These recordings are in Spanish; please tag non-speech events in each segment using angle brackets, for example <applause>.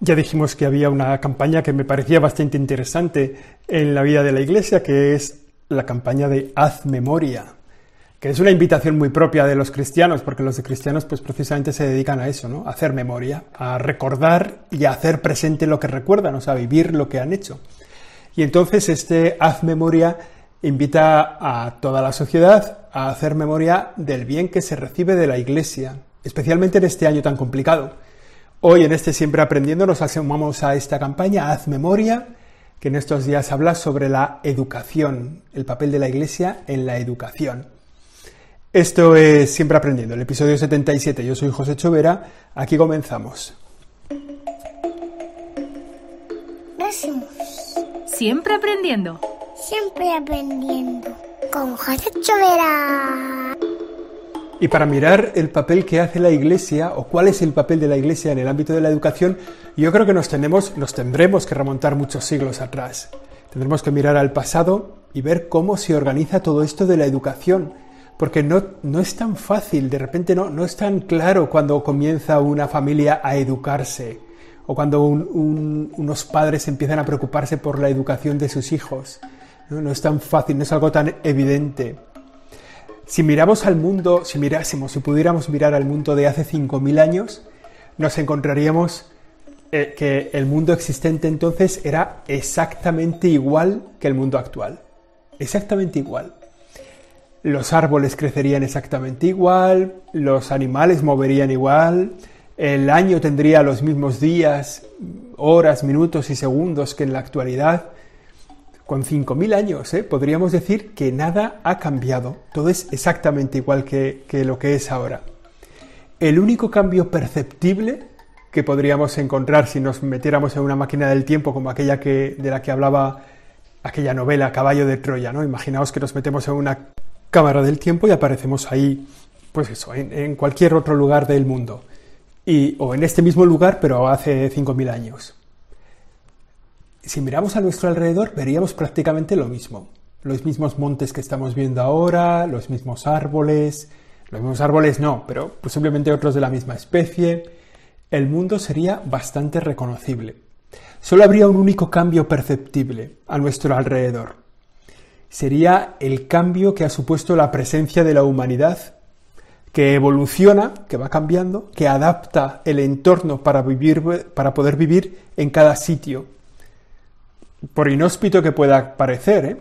Ya dijimos que había una campaña que me parecía bastante interesante en la vida de la Iglesia, que es la campaña de Haz Memoria, que es una invitación muy propia de los cristianos, porque los cristianos pues precisamente se dedican a eso, ¿no? A hacer memoria, a recordar y a hacer presente lo que recuerdan, o sea, a vivir lo que han hecho. Y entonces este Haz Memoria invita a toda la sociedad a hacer memoria del bien que se recibe de la Iglesia, especialmente en este año tan complicado Hoy en este Siempre Aprendiendo nos asomamos a esta campaña Haz Memoria, que en estos días habla sobre la educación, el papel de la Iglesia en la educación. Esto es Siempre Aprendiendo, el episodio 77. Yo soy José Chovera, aquí comenzamos. Siempre aprendiendo. Siempre aprendiendo. Con José Chovera. Y para mirar el papel que hace la Iglesia o cuál es el papel de la Iglesia en el ámbito de la educación, yo creo que nos, tenemos, nos tendremos que remontar muchos siglos atrás. Tendremos que mirar al pasado y ver cómo se organiza todo esto de la educación, porque no, no es tan fácil, de repente no, no es tan claro cuando comienza una familia a educarse o cuando unos padres empiezan a preocuparse por la educación de sus hijos. ¿no? no es tan fácil, no es algo tan evidente. Si miramos al mundo, si mirásemos, si pudiéramos mirar al mundo de hace 5.000 años, nos encontraríamos eh, que el mundo existente entonces era exactamente igual que el mundo actual. Exactamente igual. Los árboles crecerían exactamente igual, los animales moverían igual, el año tendría los mismos días, horas, minutos y segundos que en la actualidad. Con 5.000 años, ¿eh? podríamos decir que nada ha cambiado. Todo es exactamente igual que, lo que es ahora. El único cambio perceptible que podríamos encontrar si nos metiéramos en una máquina del tiempo como aquella que, de la que hablaba aquella novela Caballo de Troya, ¿no? Imaginaos que nos metemos en una cámara del tiempo y aparecemos ahí, pues eso, en, cualquier otro lugar del mundo. O en este mismo lugar, pero hace 5.000 años si miramos a nuestro alrededor, veríamos prácticamente lo mismo. Los mismos montes que estamos viendo ahora, los mismos árboles, los mismos árboles no, pero posiblemente otros de la misma especie. El mundo sería bastante reconocible. Solo habría un único cambio perceptible a nuestro alrededor. Sería el cambio que ha supuesto la presencia de la humanidad, que evoluciona, que va cambiando, que adapta el entorno para, vivir, para poder vivir en cada sitio por inhóspito que pueda parecer, ¿eh?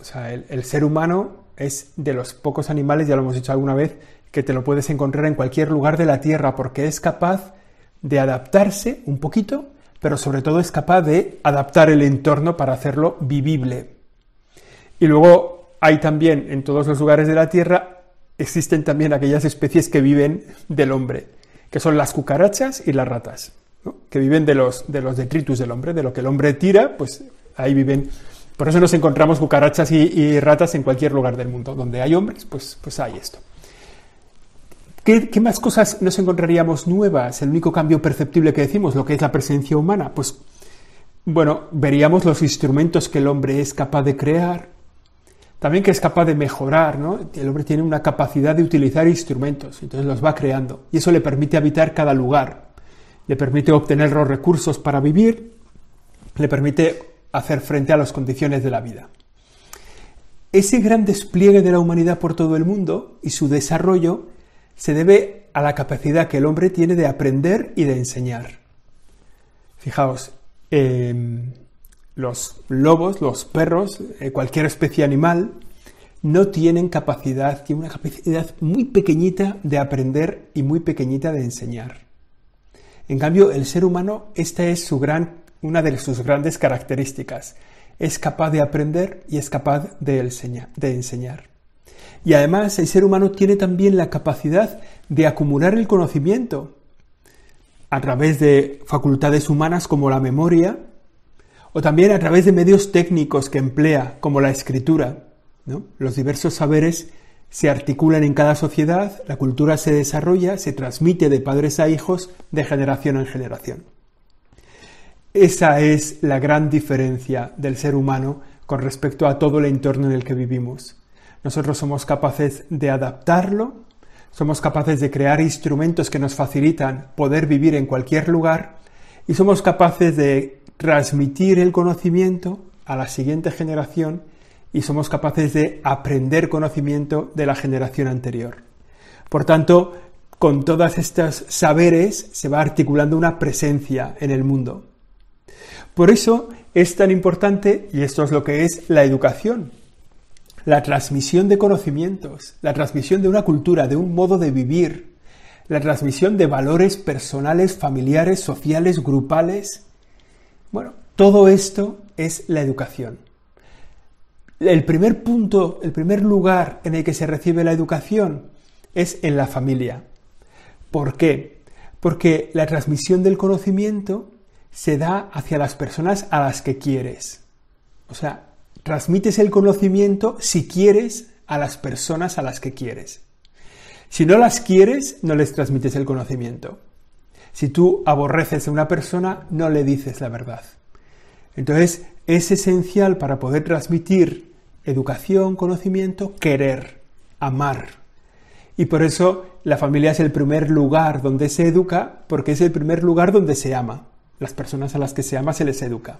o sea, el, ser humano es de los pocos animales, ya lo hemos dicho alguna vez, que te lo puedes encontrar en cualquier lugar de la Tierra porque es capaz de adaptarse un poquito, pero sobre todo es capaz de adaptar el entorno para hacerlo vivible. Y luego hay también en todos los lugares de la Tierra, existen también aquellas especies que viven del hombre, que son las cucarachas y las ratas que viven de los, de los detritus del hombre, de lo que el hombre tira, pues ahí viven. Por eso nos encontramos cucarachas y, ratas en cualquier lugar del mundo. Donde hay hombres, pues, pues hay esto. ¿Qué, ¿Qué, más cosas nos encontraríamos nuevas? El único cambio perceptible que decimos, lo que es la presencia humana, pues, bueno, veríamos los instrumentos que el hombre es capaz de crear, también que es capaz de mejorar, ¿no? El hombre tiene una capacidad de utilizar instrumentos, entonces los va creando, y eso le permite habitar cada lugar le permite obtener los recursos para vivir, le permite hacer frente a las condiciones de la vida. Ese gran despliegue de la humanidad por todo el mundo y su desarrollo se debe a la capacidad que el hombre tiene de aprender y de enseñar. Fijaos, em, los lobos, los perros, eh, cualquier especie animal, no tienen capacidad, tienen una capacidad muy pequeñita de aprender y muy pequeñita de enseñar. En cambio, el ser humano, esta es su gran, una de sus grandes características. Es capaz de aprender y es capaz de, enseñar. Y además, el ser humano tiene también la capacidad de acumular el conocimiento a través de facultades humanas como la memoria, o también a través de medios técnicos que emplea, como la escritura. Los diversos saberes se articulan en cada sociedad, la cultura se desarrolla, se transmite de padres a hijos, de generación en generación. Esa es la gran diferencia del ser humano con respecto a todo el entorno en el que vivimos. Nosotros somos capaces de adaptarlo, somos capaces de crear instrumentos que nos facilitan poder vivir en cualquier lugar y somos capaces de transmitir el conocimiento a la siguiente generación y somos capaces de aprender conocimiento de la generación anterior. Por tanto, con todos estos saberes se va articulando una presencia en el mundo. Por eso es tan importante, y esto es lo que es la educación, la transmisión de conocimientos, la transmisión de una cultura, de un modo de vivir, la transmisión de valores personales, familiares, sociales, grupales. Bueno, todo esto es la educación. El primer punto, el primer lugar en el que se recibe la educación es en la familia. ¿Por qué? Porque la transmisión del conocimiento se da hacia las personas a las que quieres. O sea, transmites el conocimiento si quieres a las personas a las que quieres. Si no las quieres, no les transmites el conocimiento. Si tú aborreces a una persona, no le dices la verdad. Entonces, es esencial para poder transmitir educación, conocimiento, querer, amar. Y por eso la familia es el primer lugar donde se educa, porque es el primer lugar donde se ama. Las personas a las que se ama se les educa.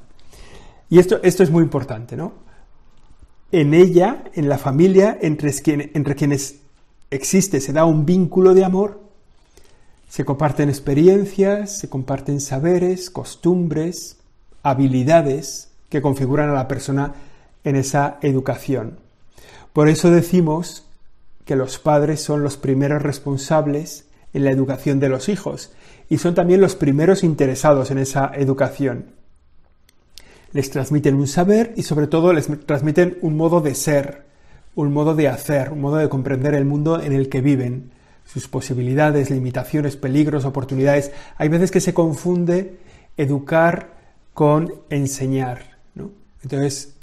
Y esto, esto es muy importante, ¿no? En ella, en la familia, entre, entre quienes existe, se da un vínculo de amor, se comparten experiencias, se comparten saberes, costumbres, habilidades que configuran a la persona en esa educación. Por eso decimos que los padres son los primeros responsables en la educación de los hijos y son también los primeros interesados en esa educación. Les transmiten un saber y sobre todo les transmiten un modo de ser, un modo de hacer, un modo de comprender el mundo en el que viven, sus posibilidades, limitaciones, peligros, oportunidades. Hay veces que se confunde educar con enseñar. ¿no? Entonces,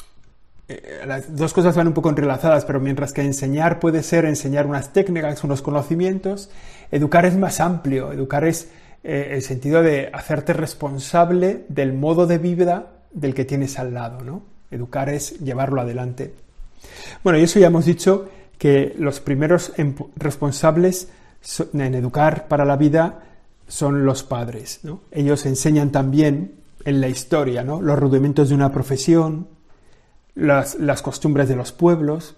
eh, las dos cosas van un poco entrelazadas, pero mientras que enseñar puede ser enseñar unas técnicas, unos conocimientos, educar es más amplio. Educar es eh, el sentido de hacerte responsable del modo de vida del que tienes al lado. ¿no? Educar es llevarlo adelante. Bueno, y eso ya hemos dicho que los primeros responsables en educar para la vida son los padres. Ellos enseñan también en la historia ¿no? los rudimentos de una profesión, las, costumbres de los pueblos,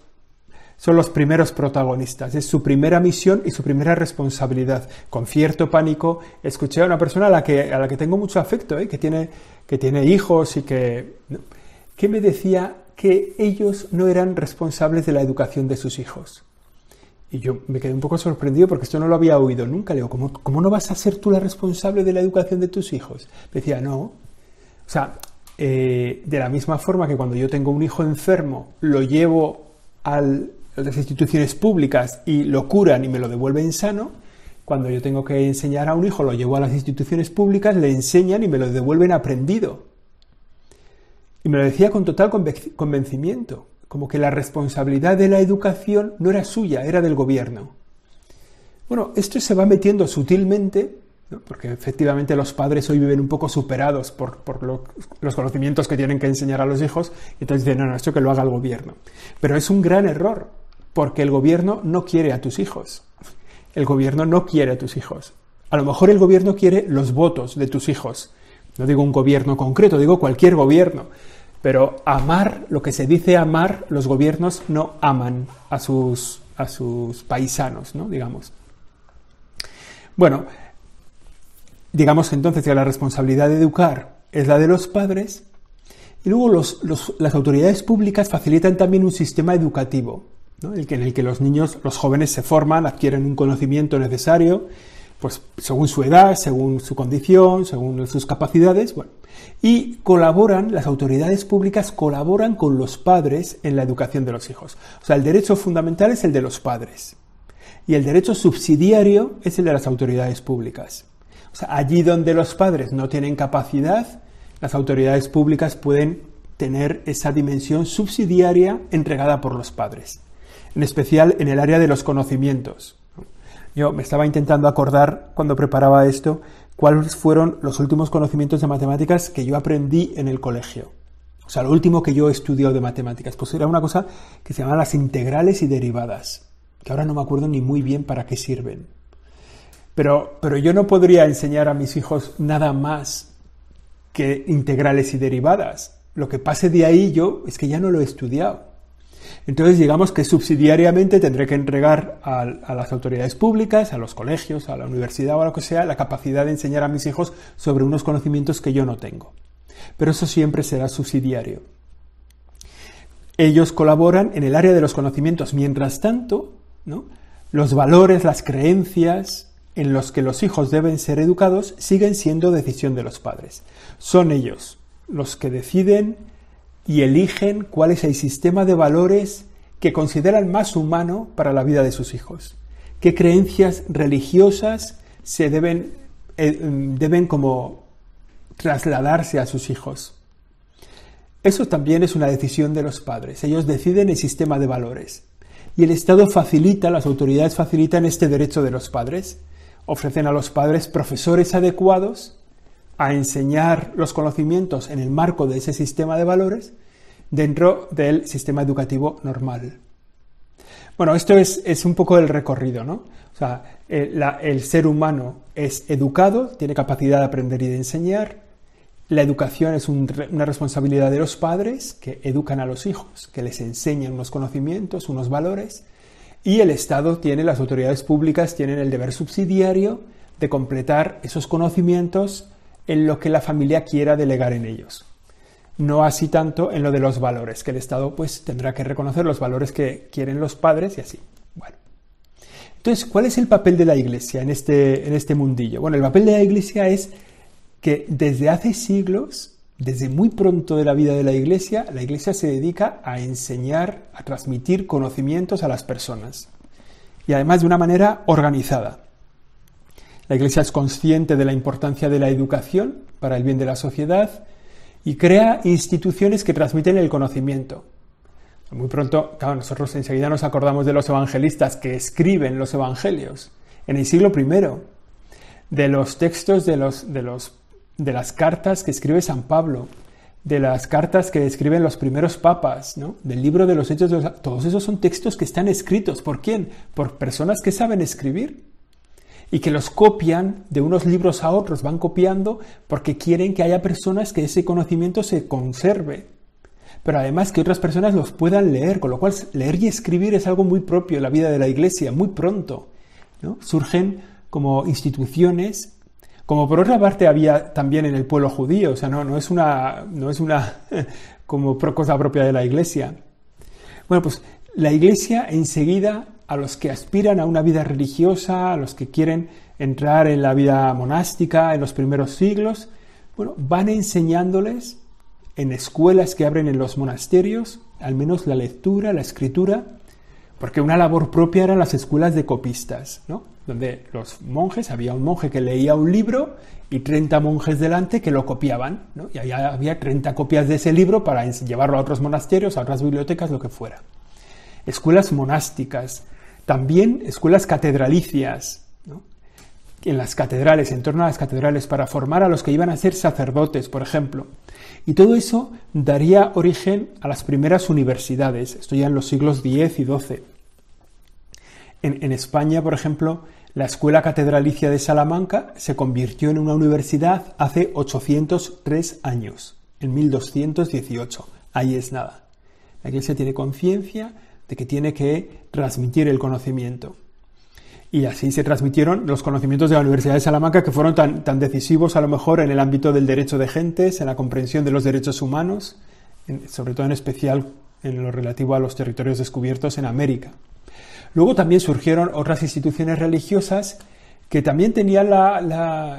son los primeros protagonistas. Es su primera misión y su primera responsabilidad. Con cierto pánico escuché a una persona a la que, a la que tengo mucho afecto, ¿eh? que, tiene, que tiene hijos y que, que me decía que ellos no eran responsables de la educación de sus hijos. Y yo me quedé un poco sorprendido porque esto no lo había oído nunca. Le digo, ¿cómo, ¿cómo no vas a ser tú la responsable de la educación de tus hijos? Me decía, no. O sea, eh, de la misma forma que cuando yo tengo un hijo enfermo, lo llevo a las instituciones públicas y lo curan y me lo devuelven sano, cuando yo tengo que enseñar a un hijo, lo llevo a las instituciones públicas, le enseñan y me lo devuelven aprendido. Y me lo decía con total convencimiento, como que la responsabilidad de la educación no era suya, era del gobierno. Bueno, esto se va metiendo sutilmente porque efectivamente los padres hoy viven un poco superados por, los conocimientos que tienen que enseñar a los hijos, y entonces dicen, no, no, esto que lo haga el gobierno. Pero es un gran error, porque el gobierno no quiere a tus hijos. El gobierno no quiere a tus hijos. A lo mejor el gobierno quiere los votos de tus hijos. No digo un gobierno concreto, digo cualquier gobierno. Pero amar, lo que se dice amar, los gobiernos no aman a sus, a sus paisanos, ¿no? Digamos. Bueno, Digamos entonces que la responsabilidad de educar es la de los padres y luego las autoridades públicas facilitan también un sistema educativo en el que los niños, los jóvenes se forman, adquieren un conocimiento necesario, pues según su edad, según su condición, según sus capacidades, y colaboran, las autoridades públicas colaboran con los padres en la educación de los hijos. O sea, el derecho fundamental es el de los padres y el derecho subsidiario es el de las autoridades públicas allí donde los padres no tienen capacidad, las autoridades públicas pueden tener esa dimensión subsidiaria entregada por los padres, en especial en el área de los conocimientos. Yo me estaba intentando acordar cuando preparaba esto cuáles fueron los últimos conocimientos de matemáticas que yo aprendí en el colegio. O sea, lo último que yo estudió de matemáticas, pues era una cosa que se llama las integrales y derivadas, que ahora no me acuerdo ni muy bien para qué sirven. Pero, pero yo no podría enseñar a mis hijos nada más que integrales y derivadas. Lo que pase de ahí yo es que ya no lo he estudiado. Entonces, digamos que subsidiariamente tendré que entregar a, las autoridades públicas, a los colegios, a la universidad o a lo que sea, la capacidad de enseñar a mis hijos sobre unos conocimientos que yo no tengo. Pero eso siempre será subsidiario. Ellos colaboran en el área de los conocimientos. Mientras tanto, los valores, las creencias en los que los hijos deben ser educados siguen siendo decisión de los padres. Son ellos los que deciden y eligen cuál es el sistema de valores que consideran más humano para la vida de sus hijos. ¿Qué creencias religiosas se deben, eh, deben como trasladarse a sus hijos? Eso también es una decisión de los padres. Ellos deciden el sistema de valores. Y el Estado facilita, las autoridades facilitan este derecho de los padres. Ofrecen a los padres profesores adecuados a enseñar los conocimientos en el marco de ese sistema de valores dentro del sistema educativo normal. Bueno, esto es, un poco el recorrido, ¿no? O sea, el ser humano es educado, tiene capacidad de aprender y de enseñar. La educación es una responsabilidad de los padres que educan a los hijos, que les enseñan unos conocimientos, unos valores. Y el Estado tiene, las autoridades públicas tienen el deber subsidiario de completar esos conocimientos en lo que la familia quiera delegar en ellos. No así tanto en lo de los valores, que el Estado pues tendrá que reconocer los valores que quieren los padres y así. Bueno. Entonces, ¿cuál es el papel de la Iglesia en este, en este mundillo? Bueno, el papel de la Iglesia es que desde hace siglos, desde muy pronto de la vida de la Iglesia, la Iglesia se dedica a enseñar, a transmitir conocimientos a las personas. Y además de una manera organizada. La Iglesia es consciente de la importancia de la educación para el bien de la sociedad y crea instituciones que transmiten el conocimiento. Muy pronto, claro, nosotros enseguida nos acordamos de los evangelistas que escriben los evangelios. En el siglo I, de los textos de, los, de, los, de las cartas que escribe San Pablo, de las cartas que escriben los primeros papas, ¿no? del libro de los hechos, de todos esos son textos que están escritos. ¿Por quién? Por personas que saben escribir y que los copian de unos libros a otros, van copiando porque quieren que haya personas que ese conocimiento se conserve, pero además que otras personas los puedan leer, con lo cual leer y escribir es algo muy propio en la vida de la Iglesia, muy pronto. Surgen como instituciones, como por otra parte había también en el pueblo judío, o sea, no, no es una, no es una <laughs> como cosa propia de la Iglesia. Bueno, pues la Iglesia enseguida a los que aspiran a una vida religiosa, a los que quieren entrar en la vida monástica en los primeros siglos, bueno, van enseñándoles en escuelas que abren en los monasterios, al menos la lectura, la escritura, porque una labor propia eran las escuelas de copistas, ¿no? Donde los monjes, había un monje que leía un libro y 30 monjes delante que lo copiaban, y había 30 copias de ese libro para llevarlo a otros monasterios, a otras bibliotecas, lo que fuera. Escuelas monásticas, también escuelas catedralicias, en las catedrales, en torno a las catedrales, para formar a los que iban a ser sacerdotes, por ejemplo. Y todo eso daría origen a las primeras universidades, esto ya en los siglos X y XII. En, España, por ejemplo, la Escuela Catedralicia de Salamanca se convirtió en una universidad hace 803 años, en 1218. Ahí es nada. La Iglesia tiene conciencia de que tiene que transmitir el conocimiento. Y así se transmitieron los conocimientos de la Universidad de Salamanca que fueron tan decisivos a lo mejor en el ámbito del derecho de gentes, en la comprensión de los derechos humanos, sobre todo en especial en lo relativo a los territorios descubiertos en América. Luego también surgieron otras instituciones religiosas que también tenían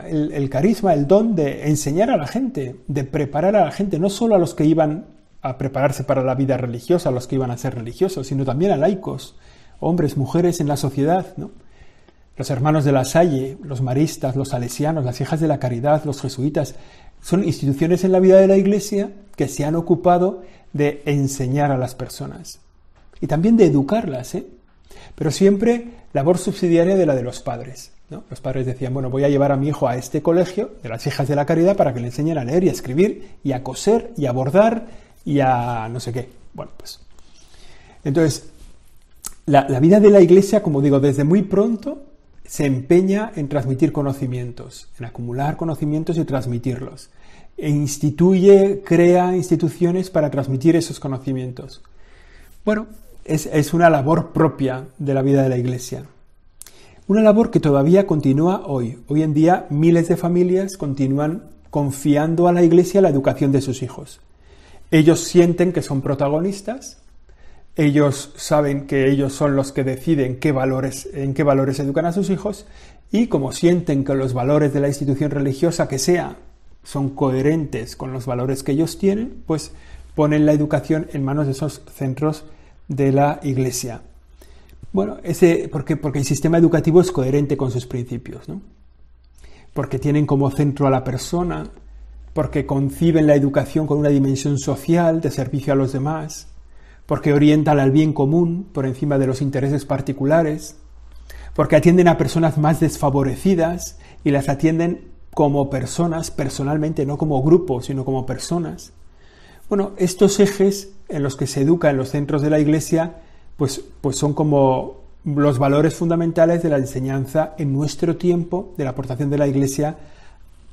el, el, carisma, el don de enseñar a la gente, de preparar a la gente, no solo a los que iban a prepararse para la vida religiosa, los que iban a ser religiosos, sino también a laicos, hombres, mujeres en la sociedad, ¿no? Los hermanos de la Salle, los maristas, los salesianos, las hijas de la caridad, los jesuitas, son instituciones en la vida de la Iglesia que se han ocupado de enseñar a las personas y también de educarlas, ¿eh? Pero siempre labor subsidiaria de la de los padres. ¿no? Los padres decían, bueno, voy a llevar a mi hijo a este colegio de las hijas de la caridad para que le enseñen a leer y a escribir y a coser y a bordar y a no sé qué. Bueno, pues. Entonces, la, vida de la iglesia, como digo, desde muy pronto se empeña en transmitir conocimientos, en acumular conocimientos y transmitirlos. E instituye, crea instituciones para transmitir esos conocimientos. Bueno, es, es una labor propia de la vida de la Iglesia. Una labor que todavía continúa hoy. Hoy en día miles de familias continúan confiando a la Iglesia la educación de sus hijos. Ellos sienten que son protagonistas, ellos saben que ellos son los que deciden qué valores, en qué valores educan a sus hijos y como sienten que los valores de la institución religiosa que sea son coherentes con los valores que ellos tienen, pues ponen la educación en manos de esos centros de la Iglesia. Bueno, ese, porque, porque el sistema educativo es coherente con sus principios, ¿no? Porque tienen como centro a la persona, porque conciben la educación con una dimensión social de servicio a los demás, porque orientan al bien común por encima de los intereses particulares, porque atienden a personas más desfavorecidas y las atienden como personas, personalmente, no como grupos, sino como personas. Bueno, estos ejes en los que se educa en los centros de la Iglesia pues, pues son como los valores fundamentales de la enseñanza en nuestro tiempo, de la aportación de la Iglesia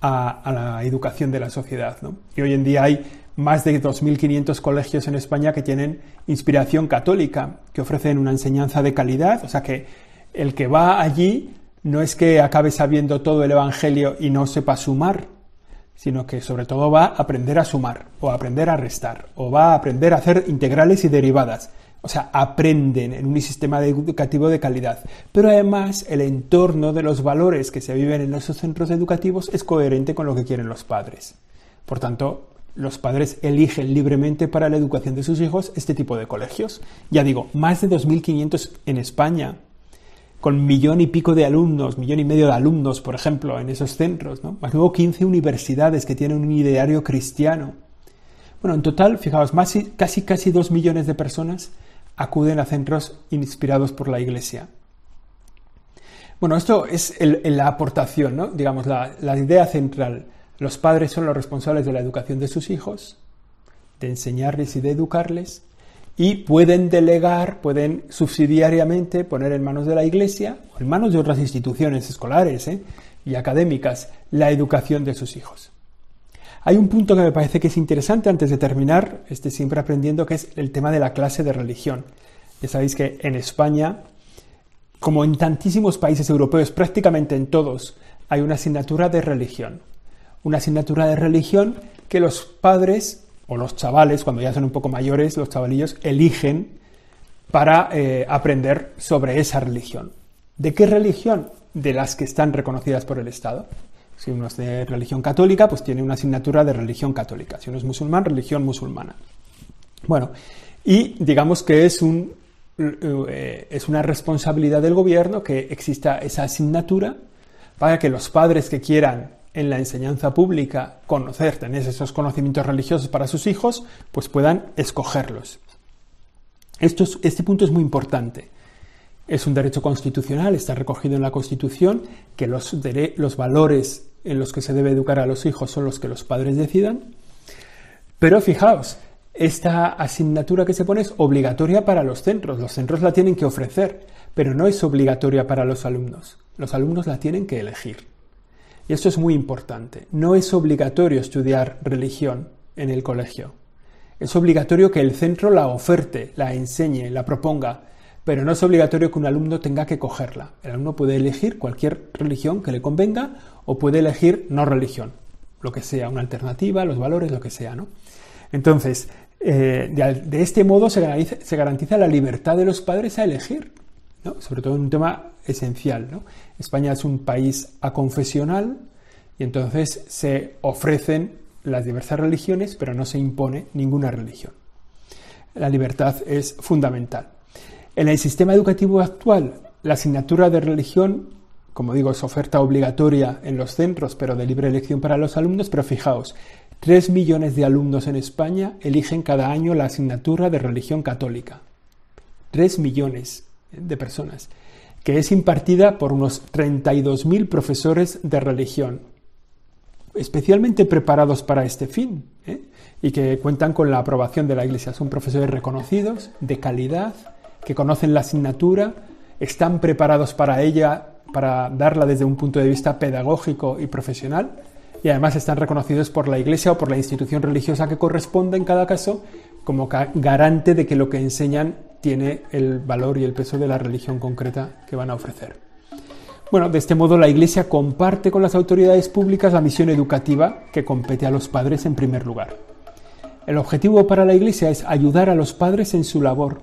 a, la educación de la sociedad. Y hoy en día hay más de 2.500 colegios en España que tienen inspiración católica, que ofrecen una enseñanza de calidad, o sea que el que va allí no es que acabe sabiendo todo el Evangelio y no sepa sumar, sino que sobre todo va a aprender a sumar, o a aprender a restar, o va a aprender a hacer integrales y derivadas. O sea, aprenden en un sistema educativo de calidad. Pero además el entorno de los valores que se viven en esos centros educativos es coherente con lo que quieren los padres. Por tanto, los padres eligen libremente para la educación de sus hijos este tipo de colegios. Ya digo, más de 2.500 en España, con millón y pico de alumnos, millón y medio de alumnos, por ejemplo, en esos centros, ¿no? Más luego 15 universidades que tienen un ideario cristiano. Bueno, en total, fijaos, casi casi dos millones de personas acuden a centros inspirados por la Iglesia. Bueno, esto es la aportación, ¿no? digamos, la idea central. Los padres son los responsables de la educación de sus hijos, de enseñarles y de educarles, y pueden delegar, pueden subsidiariamente poner en manos de la Iglesia o en manos de otras instituciones escolares ¿eh? y académicas la educación de sus hijos. Hay un punto que me parece que es interesante antes de terminar, este siempre aprendiendo, que es el tema de la clase de religión. Ya sabéis que en España, como en tantísimos países europeos, prácticamente en todos, hay una asignatura de religión. Una asignatura de religión que los padres o los chavales, cuando ya son un poco mayores, los chavalillos, eligen para eh, aprender sobre esa religión. ¿De qué religión? De las que están reconocidas por el Estado. Si uno es de religión católica, pues tiene una asignatura de religión católica. Si uno es musulmán, religión musulmana. Bueno, y digamos que es, un, eh, es una responsabilidad del gobierno que exista esa asignatura para que los padres que quieran en la enseñanza pública conocer, tener esos conocimientos religiosos para sus hijos, pues puedan escogerlos. Esto este punto es muy importante. Es un derecho constitucional, está recogido en la Constitución, que los, los valores en los que se debe educar a los hijos son los que los padres decidan. Pero fijaos, esta asignatura que se pone es obligatoria para los centros. Los centros la tienen que ofrecer, pero no es obligatoria para los alumnos. Los alumnos la tienen que elegir. Y esto es muy importante. No es obligatorio estudiar religión en el colegio. Es obligatorio que el centro la oferte, la enseñe, la proponga, pero no es obligatorio que un alumno tenga que cogerla. El alumno puede elegir cualquier religión que le convenga o puede elegir no religión, lo que sea, una alternativa, los valores, lo que sea, ¿no? Entonces, eh, de, este modo se garantiza, la libertad de los padres a elegir, sobre todo en un tema esencial. España es un país aconfesional y entonces se ofrecen las diversas religiones, pero no se impone ninguna religión. La libertad es fundamental. En el sistema educativo actual, la asignatura de religión, como digo, es oferta obligatoria en los centros, pero de libre elección para los alumnos, pero fijaos, 3 millones de alumnos en España eligen cada año la asignatura de religión católica. 3 millones de personas, que es impartida por unos 32.000 profesores de religión, especialmente preparados para este fin, ¿eh? y que cuentan con la aprobación de la Iglesia. Son profesores reconocidos, de calidad, que conocen la asignatura, están preparados para ella para darla desde un punto de vista pedagógico y profesional y además están reconocidos por la Iglesia o por la institución religiosa que corresponde en cada caso como garante de que lo que enseñan tiene el valor y el peso de la religión concreta que van a ofrecer. Bueno, de este modo la Iglesia comparte con las autoridades públicas la misión educativa que compete a los padres en primer lugar. El objetivo para la Iglesia es ayudar a los padres en su labor,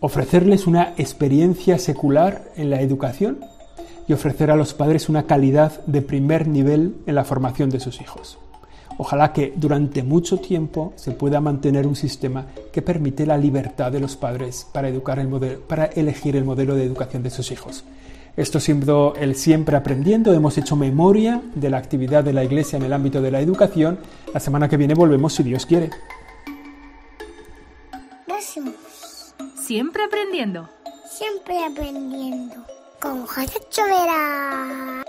ofrecerles una experiencia secular en la educación y ofrecer a los padres una calidad de primer nivel en la formación de sus hijos. Ojalá que durante mucho tiempo se pueda mantener un sistema que permite la libertad de los padres para, educar el modelo, para elegir el modelo de educación de sus hijos. Esto siendo el siempre aprendiendo, hemos hecho memoria de la actividad de la Iglesia en el ámbito de la educación. La semana que viene volvemos si Dios quiere. Siempre aprendiendo. Siempre aprendiendo. Con José Chovera.